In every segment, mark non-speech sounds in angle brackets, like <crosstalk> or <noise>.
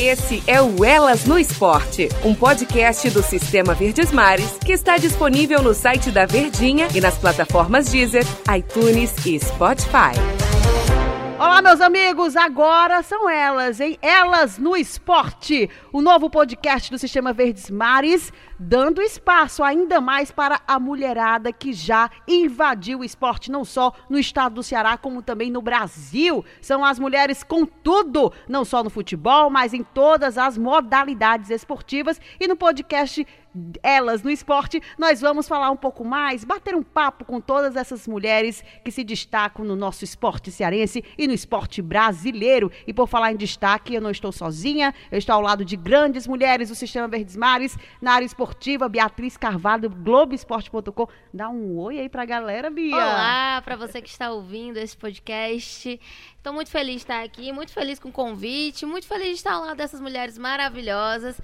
Esse é o Elas no Esporte, um podcast do Sistema Verdes Mares que está disponível no site da Verdinha e nas plataformas Deezer, iTunes e Spotify. Olá, meus amigos, agora são elas, hein? Elas no Esporte, o novo podcast do Sistema Verdes Mares, dando espaço ainda mais para a mulherada que já invadiu o esporte, não só no estado do Ceará, como também no Brasil. São as mulheres com tudo, não só no futebol, mas em todas as modalidades esportivas. E no podcast elas no esporte, nós vamos falar um pouco mais, bater um papo com todas essas mulheres que se destacam no nosso esporte cearense e no esporte brasileiro. E por falar em destaque, eu não estou sozinha, eu estou ao lado de grandes mulheres do Sistema Verdes Mares, na área esportiva, Beatriz Carvalho, Globoesporte.com. Dá um oi aí pra galera, Bia. Olá, para você que está ouvindo esse podcast. Estou muito feliz de estar aqui, muito feliz com o convite, muito feliz de estar ao lado dessas mulheres maravilhosas.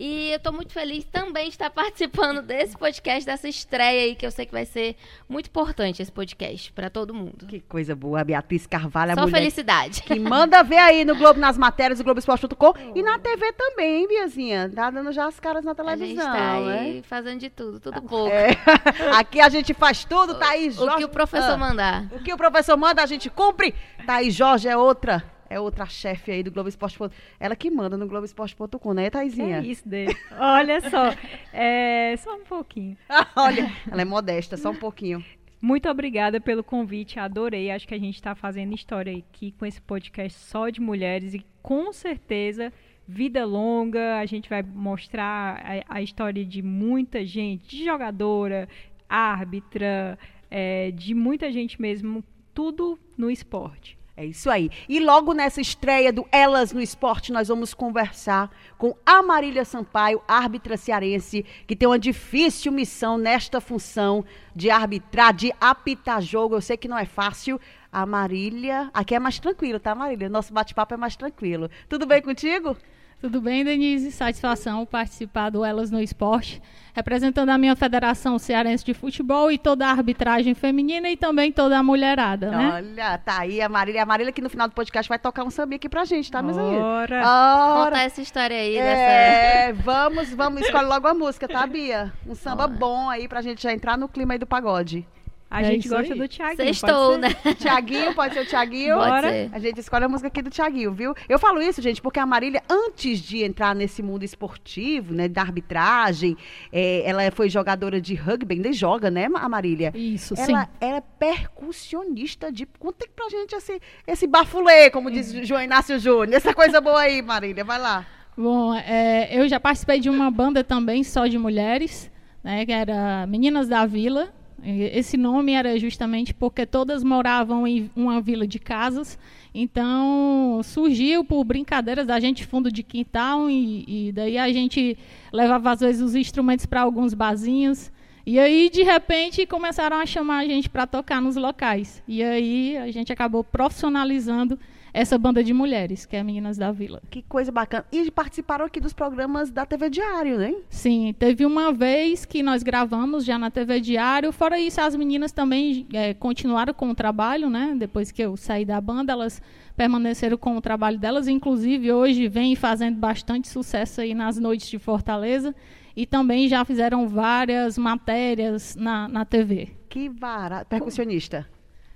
E eu estou muito feliz também de estar <laughs> participando desse podcast, dessa estreia aí, que eu sei que vai ser muito importante esse podcast para todo mundo. Que coisa boa, Beatriz Carvalho, a Só felicidade. que manda ver aí no Globo, nas matérias do Globoesporte.com e na TV também, hein, Biazinha? Tá dando já as caras na A gente televisão, tá aí né? fazendo de tudo, tudo pouco. É. <laughs> Aqui a gente faz tudo, Thaís O Jorge. que o professor Ah. mandar. O que o professor manda, a gente cumpre. Thaís Jorge é outra, é outra chefe aí do Globoesporte.com. Ela que manda no Globoesporte.com, né, Thaisinha? É isso dele. Olha só, é, só um pouquinho. <laughs> Olha, ela é modesta, só um pouquinho. Muito obrigada pelo convite, adorei. Acho que a gente está fazendo história aqui com esse podcast só de mulheres e com certeza vida longa. A gente vai mostrar a, a história de muita gente, de jogadora, árbitra, é, de muita gente mesmo, tudo no esporte. É isso aí. E logo nessa estreia do Elas no Esporte, nós vamos conversar com a Marília Sampaio, árbitra cearense, que tem uma difícil missão nesta função de arbitrar, de apitar jogo. Eu sei que não é fácil. A Marília. Aqui é mais tranquilo, tá, Marília? Nosso bate-papo é mais tranquilo. Tudo bem contigo? Tudo bem, Denise? Satisfação participar do Elas no Esporte, representando a minha Federação Cearense de Futebol e toda a arbitragem feminina e também toda a mulherada, né? Olha, tá aí a Marília. A Marília que no final do podcast vai tocar um samba aqui pra gente, tá, meus amigos? Ora. Ora. Conta essa história aí dessa. É, vamos, vamos, escolhe logo a música, tá, Bia? Um samba bom aí pra gente já entrar no clima aí do pagode. A É gente gosta aí. do Thiaguinho. Sextou, pode ser? né? <laughs> Tiaguinho, pode ser o Tiaguinho? Pode Bora. ser. A gente escolhe a música aqui do Tiaguinho, viu? Eu falo isso, gente, porque a Marília, antes de entrar nesse mundo esportivo, né, da arbitragem, é, ela foi jogadora de rugby, ainda joga, né, a Marília? Isso, sim. Ela, ela é percussionista de. Conta pra gente esse, esse bafulê, como diz o João Inácio Júnior. Essa coisa boa aí, Marília, vai lá. Bom, é, eu já participei de uma banda também só de mulheres, né, que era Meninas da Vila. Esse nome era justamente porque todas moravam em uma vila de casas. Então surgiu por brincadeiras da gente fundo de quintal e, e daí a gente levava às vezes os instrumentos para alguns barzinhos. E aí de repente começaram a chamar a gente para tocar nos locais. E aí a gente acabou profissionalizando essa banda de mulheres, que é Meninas da Vila. Que coisa bacana. E participaram aqui dos programas da TV Diário, né? Sim, teve uma vez que nós gravamos já na TV Diário. Fora isso, as meninas também eh, continuaram com o trabalho, né? Depois que eu saí da banda, elas permaneceram com o trabalho delas. Inclusive, hoje vem fazendo bastante sucesso aí nas noites de Fortaleza. E também já fizeram várias matérias na, na TV. Que barato. Percussionista.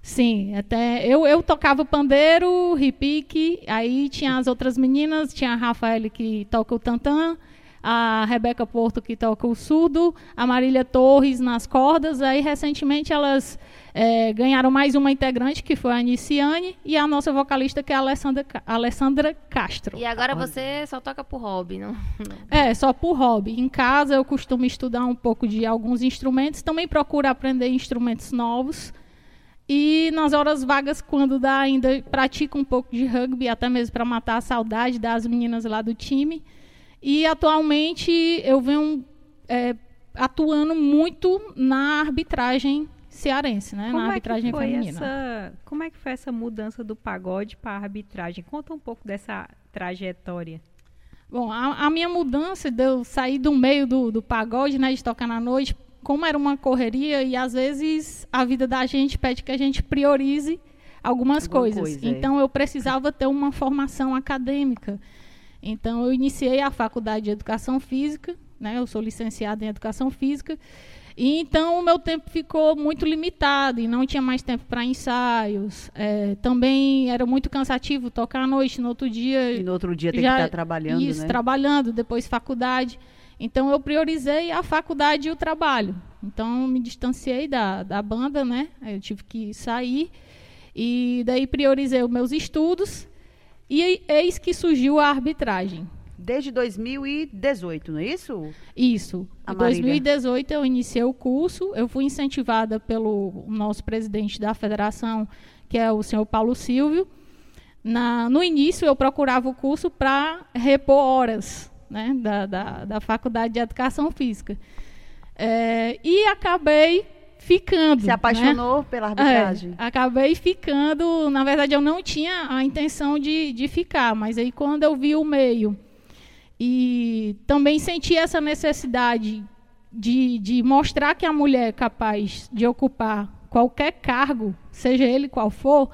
Sim, até eu, eu tocava pandeiro, repique, aí tinha as outras meninas, tinha a Rafael que toca o tantã, a Rebeca Porto que toca o surdo, a Marília Torres nas cordas, aí recentemente elas eh, ganharam mais uma integrante, que foi a Aniciane, e a nossa vocalista, que é a Alessandra, Ca- Alessandra Castro. E agora você só toca por hobby, não? não. É, só por hobby. Em casa eu costumo estudar um pouco de alguns instrumentos, também procuro aprender instrumentos novos. E nas horas vagas, quando dá, ainda pratico um pouco de rugby, até mesmo para matar a saudade das meninas lá do time. E atualmente eu venho é, atuando muito na arbitragem cearense, né? na Como é, que arbitragem foi feminina. essa, como é que foi essa mudança do pagode para a arbitragem? Conta um pouco dessa trajetória. Bom, a, a minha mudança de eu sair do meio do, do pagode, né, de tocar na noite, como era uma correria e às vezes a vida da gente pede que a gente priorize algumas Alguma coisas. coisa, é. então eu precisava ter uma formação acadêmica. Então, eu iniciei a faculdade de Educação Física, né? eu sou licenciada em Educação Física, e então o meu tempo ficou muito limitado e não tinha mais tempo para ensaios. É, também era muito cansativo tocar à noite, no outro dia. E no outro dia tem já, que estar trabalhando. Isso, né? trabalhando, depois faculdade. Então eu priorizei a faculdade e o trabalho. Então me distanciei da, da banda, né? Eu tive que sair. E daí priorizei os meus estudos. E eis que surgiu a arbitragem desde 2018, não é isso? Isso. Em 2018 eu iniciei o curso, eu fui incentivada pelo nosso presidente da federação, que é o senhor Paulo Silvio. Na, no início eu procurava o curso para repor horas né, da, da, da, Faculdade de Educação Física. É, e acabei ficando. Se apaixonou né? pela arbitragem? É, acabei ficando. Na verdade, eu não tinha a intenção de, de ficar, mas aí quando eu vi o meio e também senti essa necessidade de, de mostrar que a mulher é capaz de ocupar qualquer cargo, seja ele qual for.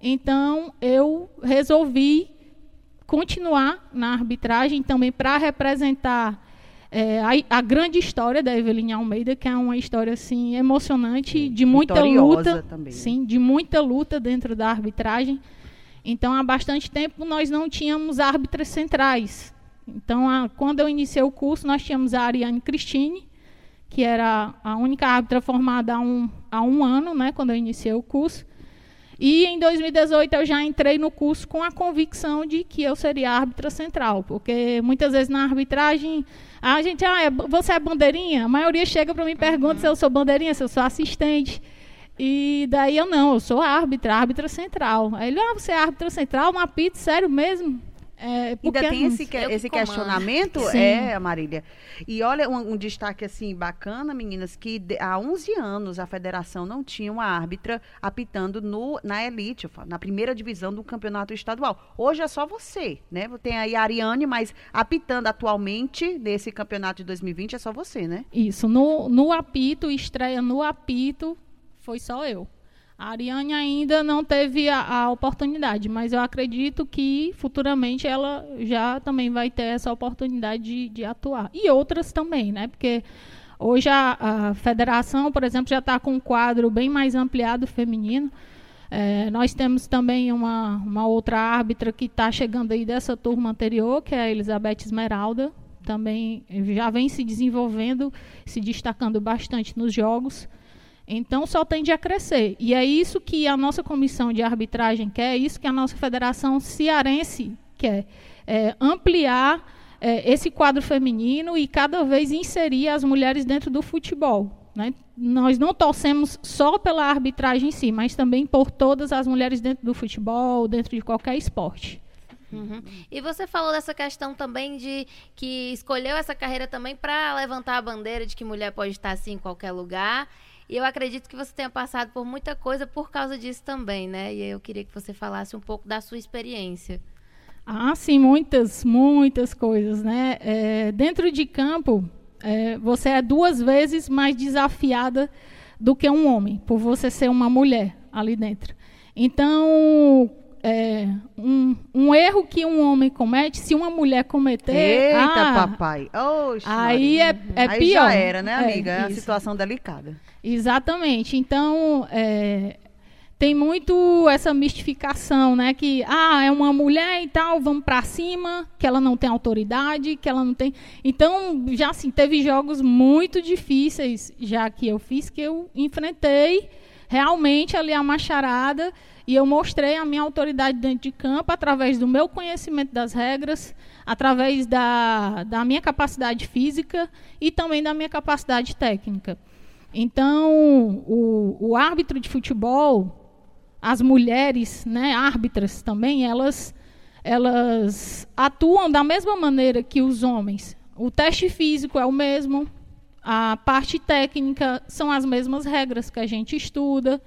Então, eu resolvi continuar na arbitragem também para representar é, a, a, grande história da Eveline Almeida, que é uma história assim emocionante, de muita luta, também, né? sim, de muita luta dentro da arbitragem. Então, há bastante tempo nós não tínhamos árbitras centrais. Então, a, quando eu iniciei o curso, nós tínhamos a Ariane Cristine, que era a única árbitra formada há um, há um ano, né, quando eu iniciei o curso. E em 2018 eu já entrei no curso com a convicção de que eu seria árbitra central, porque muitas vezes na arbitragem a gente, ah, é, você é bandeirinha? A maioria chega para mim e pergunta uhum. se eu sou bandeirinha, se eu sou assistente. E daí eu não, eu sou árbitra, árbitra central. Aí ele, ah, você é árbitra central, uma pizza, sério mesmo? É, Ainda tem esse, que, esse questionamento, Sim. é, Marília. E olha um, um, destaque assim bacana, meninas, que de, há 11 anos a federação não tinha uma árbitra apitando no, na elite, na primeira divisão do campeonato estadual. Hoje é só você, né? Tem aí a Ariane, mas apitando atualmente nesse campeonato de 2020 é só você, né? Isso, no, no apito, estreia no apito, foi só eu. A Ariane ainda não teve a, a, oportunidade, mas eu acredito que futuramente ela já também vai ter essa oportunidade de, de atuar. E outras também, né? Porque hoje a, a federação, por exemplo, já está com um quadro bem mais ampliado feminino. É, nós temos também uma, uma outra árbitra que está chegando aí dessa turma anterior, que é a Elizabeth Esmeralda. Também já vem se desenvolvendo, se destacando bastante nos jogos. Então só tende a crescer. E é isso que a nossa comissão de arbitragem quer, é isso que a nossa federação cearense quer. É ampliar é, esse quadro feminino e cada vez inserir as mulheres dentro do futebol. Né? Nós não torcemos só pela arbitragem em si, mas também por todas as mulheres dentro do futebol, dentro de qualquer esporte. Uhum. E você falou dessa questão também de que escolheu essa carreira também para levantar a bandeira de que mulher pode estar assim em qualquer lugar. E eu acredito que você tenha passado por muita coisa por causa disso também, né? E eu queria que você falasse um pouco da sua experiência. Ah, sim, muitas, muitas coisas, né? É, dentro de campo, é, você é duas vezes mais desafiada do que um homem, por você ser uma mulher ali dentro. Então, é, um, um, erro que um homem comete, se uma mulher cometer. Eita, ah, papai. Oxe, aí é, é aí pior. já era, né, amiga? É, é uma situação delicada. Exatamente. Então, é, tem muito essa mistificação, né? Que, ah, é uma mulher e tal, vamos para cima, que ela não tem autoridade, que ela não tem. Então, já assim, teve jogos muito difíceis, já que eu fiz, que eu enfrentei realmente ali a macharada e eu mostrei a minha autoridade dentro de campo através do meu conhecimento das regras, através da, da minha capacidade física e também da minha capacidade técnica. Então, o, o árbitro de futebol, as mulheres, né, árbitras também, elas, elas atuam da mesma maneira que os homens. O teste físico é o mesmo, a parte técnica são as mesmas regras que a gente estuda.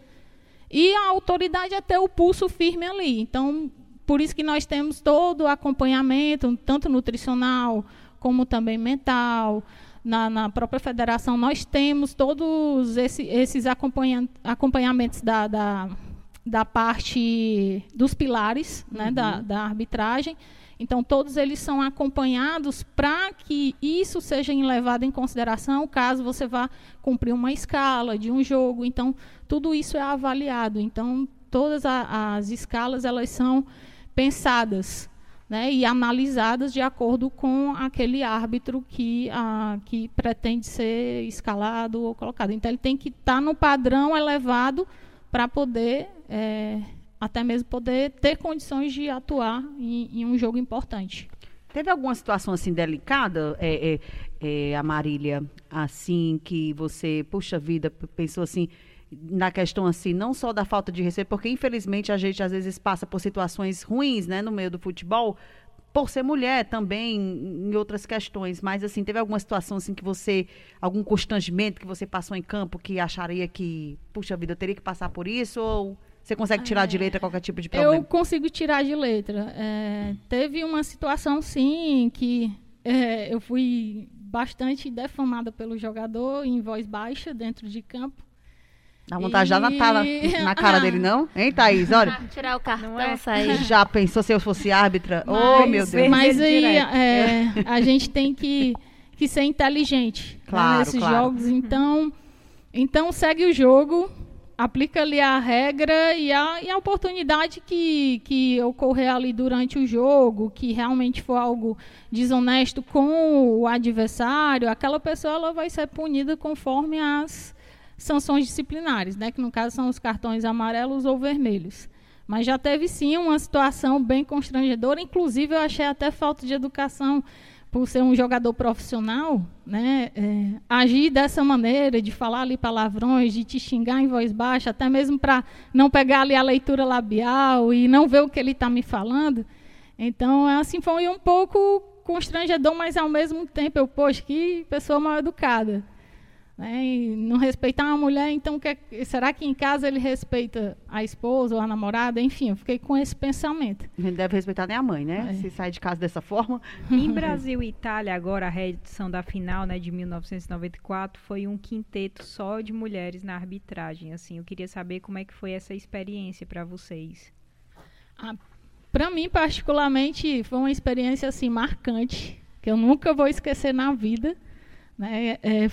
E a autoridade é ter o pulso firme ali. Então, por isso que nós temos todo o acompanhamento, tanto nutricional como também mental. Na, na própria federação, nós temos todos esse, esses acompanha, acompanhamentos da, da, da, parte dos pilares né, uhum. da, da arbitragem Então, todos eles são acompanhados para que isso seja levado em consideração caso você vá cumprir uma escala de um jogo. Então, tudo isso é avaliado. Então, todas a, as escalas elas são pensadas né, e analisadas de acordo com aquele árbitro que, a, que pretende ser escalado ou colocado. Então, ele tem que estar tá no padrão elevado para poder, é, até mesmo poder ter condições de atuar em, em, um jogo importante. Teve alguma situação assim delicada, é, é, é, a Marília, assim, que você, puxa vida, pensou assim, na questão assim, não só da falta de respeito, porque infelizmente a gente às vezes passa por situações ruins, né, no meio do futebol, por ser mulher também em outras questões, mas assim, teve alguma situação assim que você, algum constrangimento que você passou em campo que acharia que, puxa vida, eu teria que passar por isso ou você consegue tirar é, de letra qualquer tipo de problema? Eu consigo tirar de letra. É, teve uma situação, sim, que é, eu fui bastante defamada pelo jogador em voz baixa dentro de campo. Dá vontade de dar na, <laughs> na cara dele, não? Hein, Thaís? Olha. Tirar o cartão, é? sair. <laughs> Já pensou se eu fosse árbitra? Mas, oh, meu Deus. Mas aí é, a gente tem que, que ser inteligente né, claro, né, nesses claro. jogos. Então, então, segue o jogo, aplica ali a regra e a, e a oportunidade que, que ocorrer ali durante o jogo, que realmente for algo desonesto com o adversário, aquela pessoa ela vai ser punida conforme as sanções disciplinares, né, que no caso são os cartões amarelos ou vermelhos. Mas já teve sim uma situação bem constrangedora, inclusive eu achei até falta de educação por ser um jogador profissional, né, é, agir dessa maneira, de falar ali palavrões, de te xingar em voz baixa, até mesmo para não pegar ali a leitura labial e não ver o que ele está me falando. Então, assim, foi um pouco constrangedor, mas ao mesmo tempo eu, poxa, que pessoa mal educada. Né, e não respeitar uma mulher, então que, será que em casa ele respeita a esposa ou a namorada? Enfim, eu fiquei com esse pensamento. Ele deve respeitar nem a mãe, né? É. Se sai de casa dessa forma. <laughs> Em Brasil e Itália, agora a reedição da final né, de 1994 foi um quinteto só de mulheres na arbitragem. Assim, eu queria saber como é que foi essa experiência para vocês. Ah, para mim, particularmente, foi uma experiência assim marcante que eu nunca vou esquecer na vida. Né? É,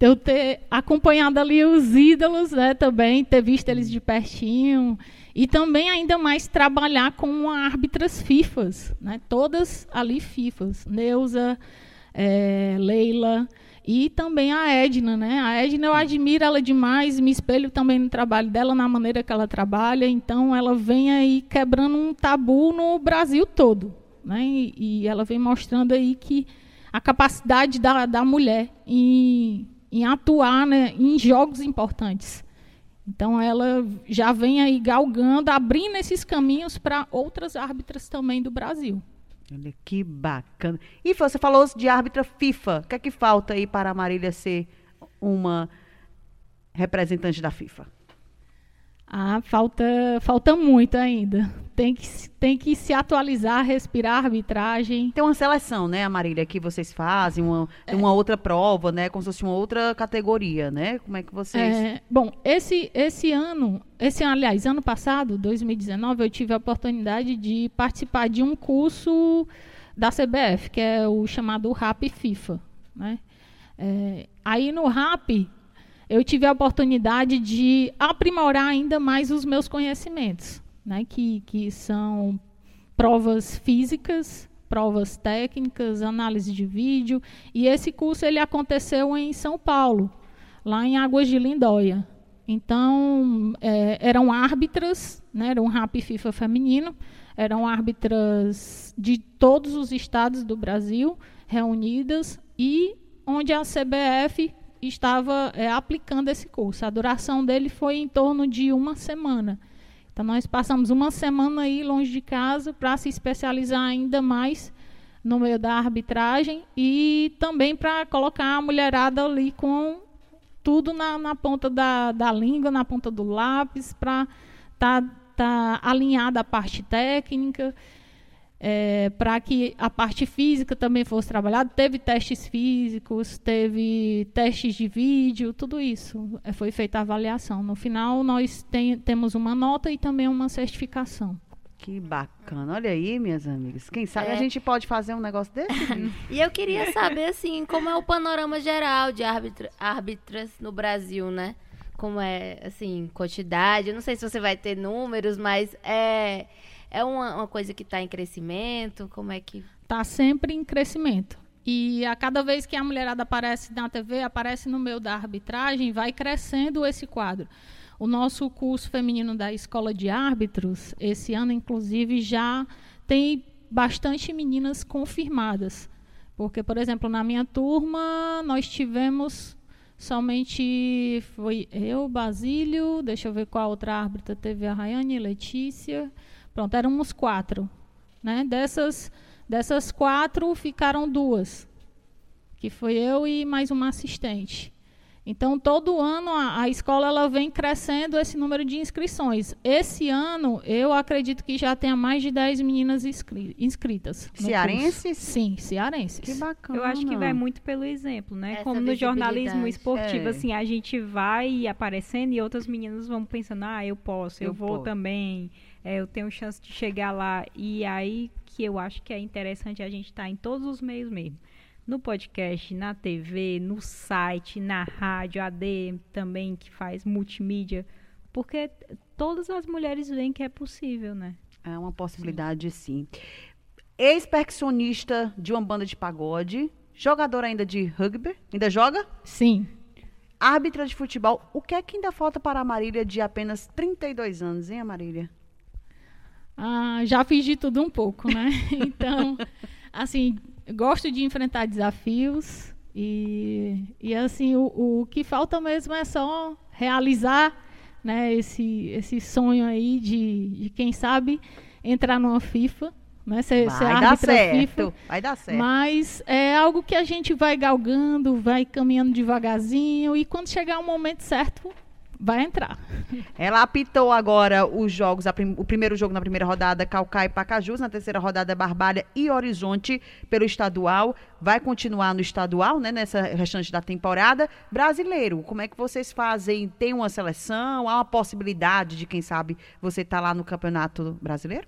eu ter acompanhado ali os ídolos né, também, ter visto eles de pertinho. E também, ainda mais, trabalhar com árbitras FIFAs, né, todas ali FIFAs. Neuza, é, Leila e também a Edna. Né? A Edna eu admiro ela demais, me espelho também no trabalho dela, na maneira que ela trabalha. Então, ela vem aí quebrando um tabu no Brasil todo. Né? E, e ela vem mostrando aí que a capacidade da, da mulher em, em atuar né, em jogos importantes. Então ela já vem aí galgando, abrindo esses caminhos para outras árbitras também do Brasil. Olha que bacana. E você falou de árbitra FIFA. O que é que falta aí para a Marília ser uma representante da FIFA? Ah, falta, falta muito ainda. Tem que, tem que se atualizar, respirar arbitragem. Tem uma seleção, né, Marília, que vocês fazem, uma, é. uma outra prova, né? Como se fosse uma outra categoria, né? Como é que vocês. É, bom, esse, esse ano, esse aliás, ano passado, 2019, eu tive a oportunidade de participar de um curso da CBF, que é o chamado RAP FIFA. Né? É, aí no RAP eu tive a oportunidade de aprimorar ainda mais os meus conhecimentos, né, que, que são provas físicas, provas técnicas, análise de vídeo. E esse curso ele aconteceu em São Paulo, lá em Águas de Lindóia. Então, é, eram árbitras, né, era um RAP FIFA feminino, eram árbitras de todos os estados do Brasil reunidas e onde a CBF estava é, aplicando esse curso. A duração dele foi em torno de uma semana. Então, nós passamos uma semana aí longe de casa para se especializar ainda mais no meio da arbitragem e também para colocar a mulherada ali com tudo na, na ponta da, da língua, na ponta do lápis, para estar tá, tá alinhada a parte técnica é, para que a parte física também fosse trabalhada. Teve testes físicos, teve testes de vídeo, tudo isso. É, foi feita a avaliação. No final, nós tem, temos uma nota e também uma certificação. Que bacana. Olha aí, minhas amigas. Quem sabe É. a gente pode fazer um negócio desse? <laughs> E eu queria saber, assim, como é o panorama geral de árbitra, árbitras no Brasil, né? Como é, assim, quantidade. Eu não sei se você vai ter números, mas é, é uma, uma coisa que está em crescimento. Como é que. Está sempre em crescimento. E a cada vez que a mulherada aparece na TV, aparece no meio da arbitragem, vai crescendo esse quadro. O nosso curso feminino da Escola de Árbitros, esse ano, inclusive, já tem bastante meninas confirmadas. Porque, por exemplo, na minha turma, nós tivemos somente. Foi eu, Basílio, deixa eu ver qual outra árbitra teve a Rayane, Letícia. Pronto, éramos quatro. Né? Dessas, dessas quatro, ficaram duas. Que foi eu e mais uma assistente. Então, todo ano a, a escola ela vem crescendo esse número de inscrições. Esse ano, eu acredito que já tenha mais de 10 meninas inscri- inscritas. no Cearenses? curso. Sim, cearenses. Que bacana. Eu acho que vai muito pelo exemplo, né? Essa Como no jornalismo esportivo, É. assim, a gente vai aparecendo e outras meninas vão pensando, ah, eu posso, eu, Eu vou posso. também, é, eu tenho chance de chegar lá. E aí que eu acho que é interessante a gente estar em todos os meios mesmo. No podcast, na TV, no site, na rádio, AD também, que faz multimídia. Porque todas as mulheres veem que é possível, né? É uma possibilidade, sim. Ex-percussionista de uma banda de pagode, jogador ainda de rugby, ainda joga? Sim. Árbitra de futebol. O que é que ainda falta para a Marília de apenas 32 anos, hein, Marília? Ah, já fiz de tudo um pouco, né? <laughs> Então, assim, gosto de enfrentar desafios e, e assim, o, o que falta mesmo é só realizar né, esse, esse sonho aí de, de, quem sabe, entrar numa FIFA, né? Ser, ser Vai dar árbitra certo. FIFA. Vai dar certo. Mas é algo que a gente vai galgando, vai caminhando devagarzinho e quando chegar o momento certo, vai entrar. Ela apitou agora os jogos, prim- o primeiro jogo na primeira rodada, Calcaia e Pacajus, na terceira rodada, Barbalha e Horizonte pelo estadual. Vai continuar no estadual, né, nessa restante da temporada. Brasileiro, como é que vocês fazem? Tem uma seleção? Há uma possibilidade de, quem sabe, você estar lá no Campeonato Brasileiro?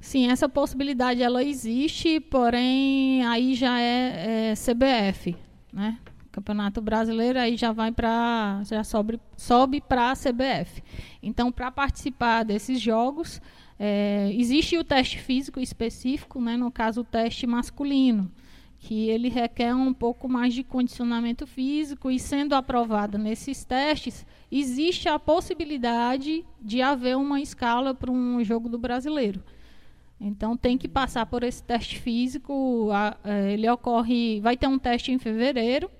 Sim, essa possibilidade ela existe, porém aí já é, é CBF, né? Campeonato Brasileiro aí já vai para já sobe sobe para a CBF. Então, para participar desses jogos, é, existe o teste físico específico, né? No caso o teste masculino, que ele requer um pouco mais de condicionamento físico e sendo aprovado nesses testes, existe a possibilidade de haver uma escala para um jogo do Brasileiro. Então tem que passar por esse teste físico. eh, ele ocorre, vai ter um teste em fevereiro.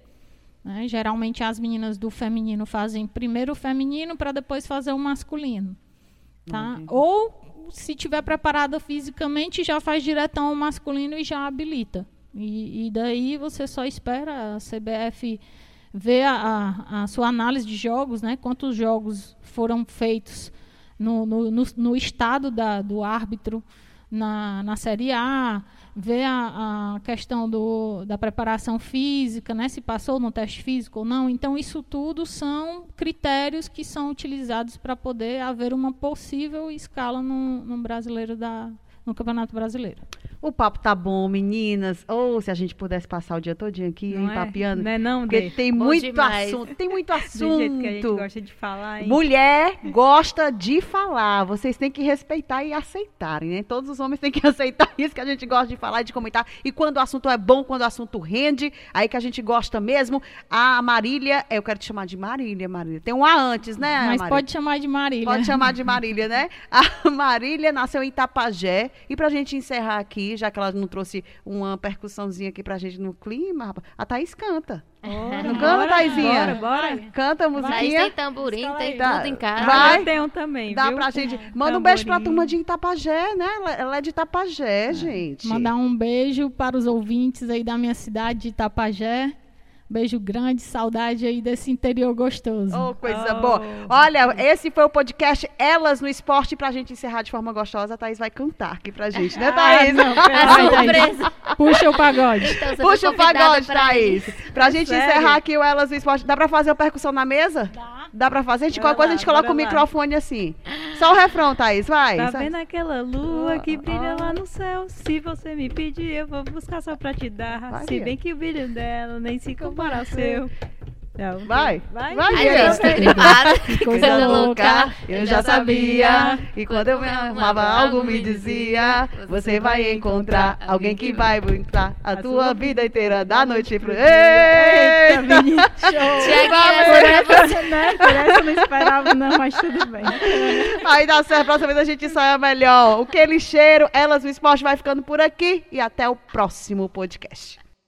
Né? Geralmente as meninas do feminino fazem primeiro o feminino para depois fazer o masculino, tá? Entendi. Ou se tiver preparada fisicamente já faz diretão o masculino e já habilita. E, e daí você só espera a CBF ver a, a- a sua análise de jogos, né? Quantos jogos foram feitos no, no, no, no estado da, do árbitro na, na Série A, ver a, a questão do, da preparação física, né? Se passou no teste físico ou não. Então, isso tudo são critérios que são utilizados para poder haver uma possível escala no, no brasileiro da, no Campeonato Brasileiro. O papo tá bom, meninas. Ou se a gente pudesse passar o dia todinho aqui, hein, Não é? papiando. Não é não, Porque Dê? tem Bom muito demais. assunto. Tem muito <laughs> Do jeito que a gente assunto. gosta de falar, hein? Mulher <laughs> gosta de falar. Vocês têm que respeitar e aceitarem, né? Todos os homens têm que <laughs> aceitar isso que a gente gosta de falar e de comentar. E quando o assunto é bom, quando o assunto rende, aí que a gente gosta mesmo. A Marília, eu quero te chamar de Marília, Marília. Tem um A antes, né, Mas Marília? pode chamar de Marília. Pode chamar de Marília, né? A Marília nasceu em Itapajé. E pra gente encerrar aqui, já que ela não trouxe uma percussãozinha aqui pra gente no clima, a Thaís canta. Não canta, Bora, Thaisinha? Bora, bora. Canta a Thaís musiquinha. tem tamborim, tem tudo em casa. Vai. Eu tenho também, Dá viu? pra gente. Manda um beijo pra Tamborim. turma de Itapajé, né? Ela- Ela é de Itapajé, gente. Mandar um beijo para os ouvintes aí da minha cidade de Itapajé. Beijo grande, saudade aí desse interior gostoso. Oh, coisa Oh. boa. Olha, esse foi o podcast Elas no Esporte. Pra gente encerrar de forma gostosa, a Thaís vai cantar aqui pra gente, né, <laughs> Thaís? Ah, não, A peraí, Thaís. surpresa. Puxa o pagode. Então, Puxa o pagode, pra Thaís. ir. Pra gente Sério? encerrar aqui o Elas no Esporte. Dá pra fazer uma percussão na mesa? Dá. Dá pra fazer? A gente, qualquer coisa a gente coloca o lá. microfone assim. Só o refrão, Thaís, vai. Tá vendo aquela lua que brilha lá no céu? Se você me pedir, eu vou buscar só pra te dar. Vai, se bem que o brilho dela nem se compara ao seu. Não, Vai, vai, vai, A Bia. gente gripada. Coisa louca, eu já sabia. E quando eu me amava, algo me dizia: Você vai encontrar alguém que vai brincar a tua vida inteira, da noite pro. Eita, Eita! menina, show! Por essa essa, né? Por essa eu não esperava, não, mas tudo bem. Aí dá certo, próxima vez a gente ensaia melhor. O que cheiro, elas no esporte vai ficando por aqui e até o próximo podcast.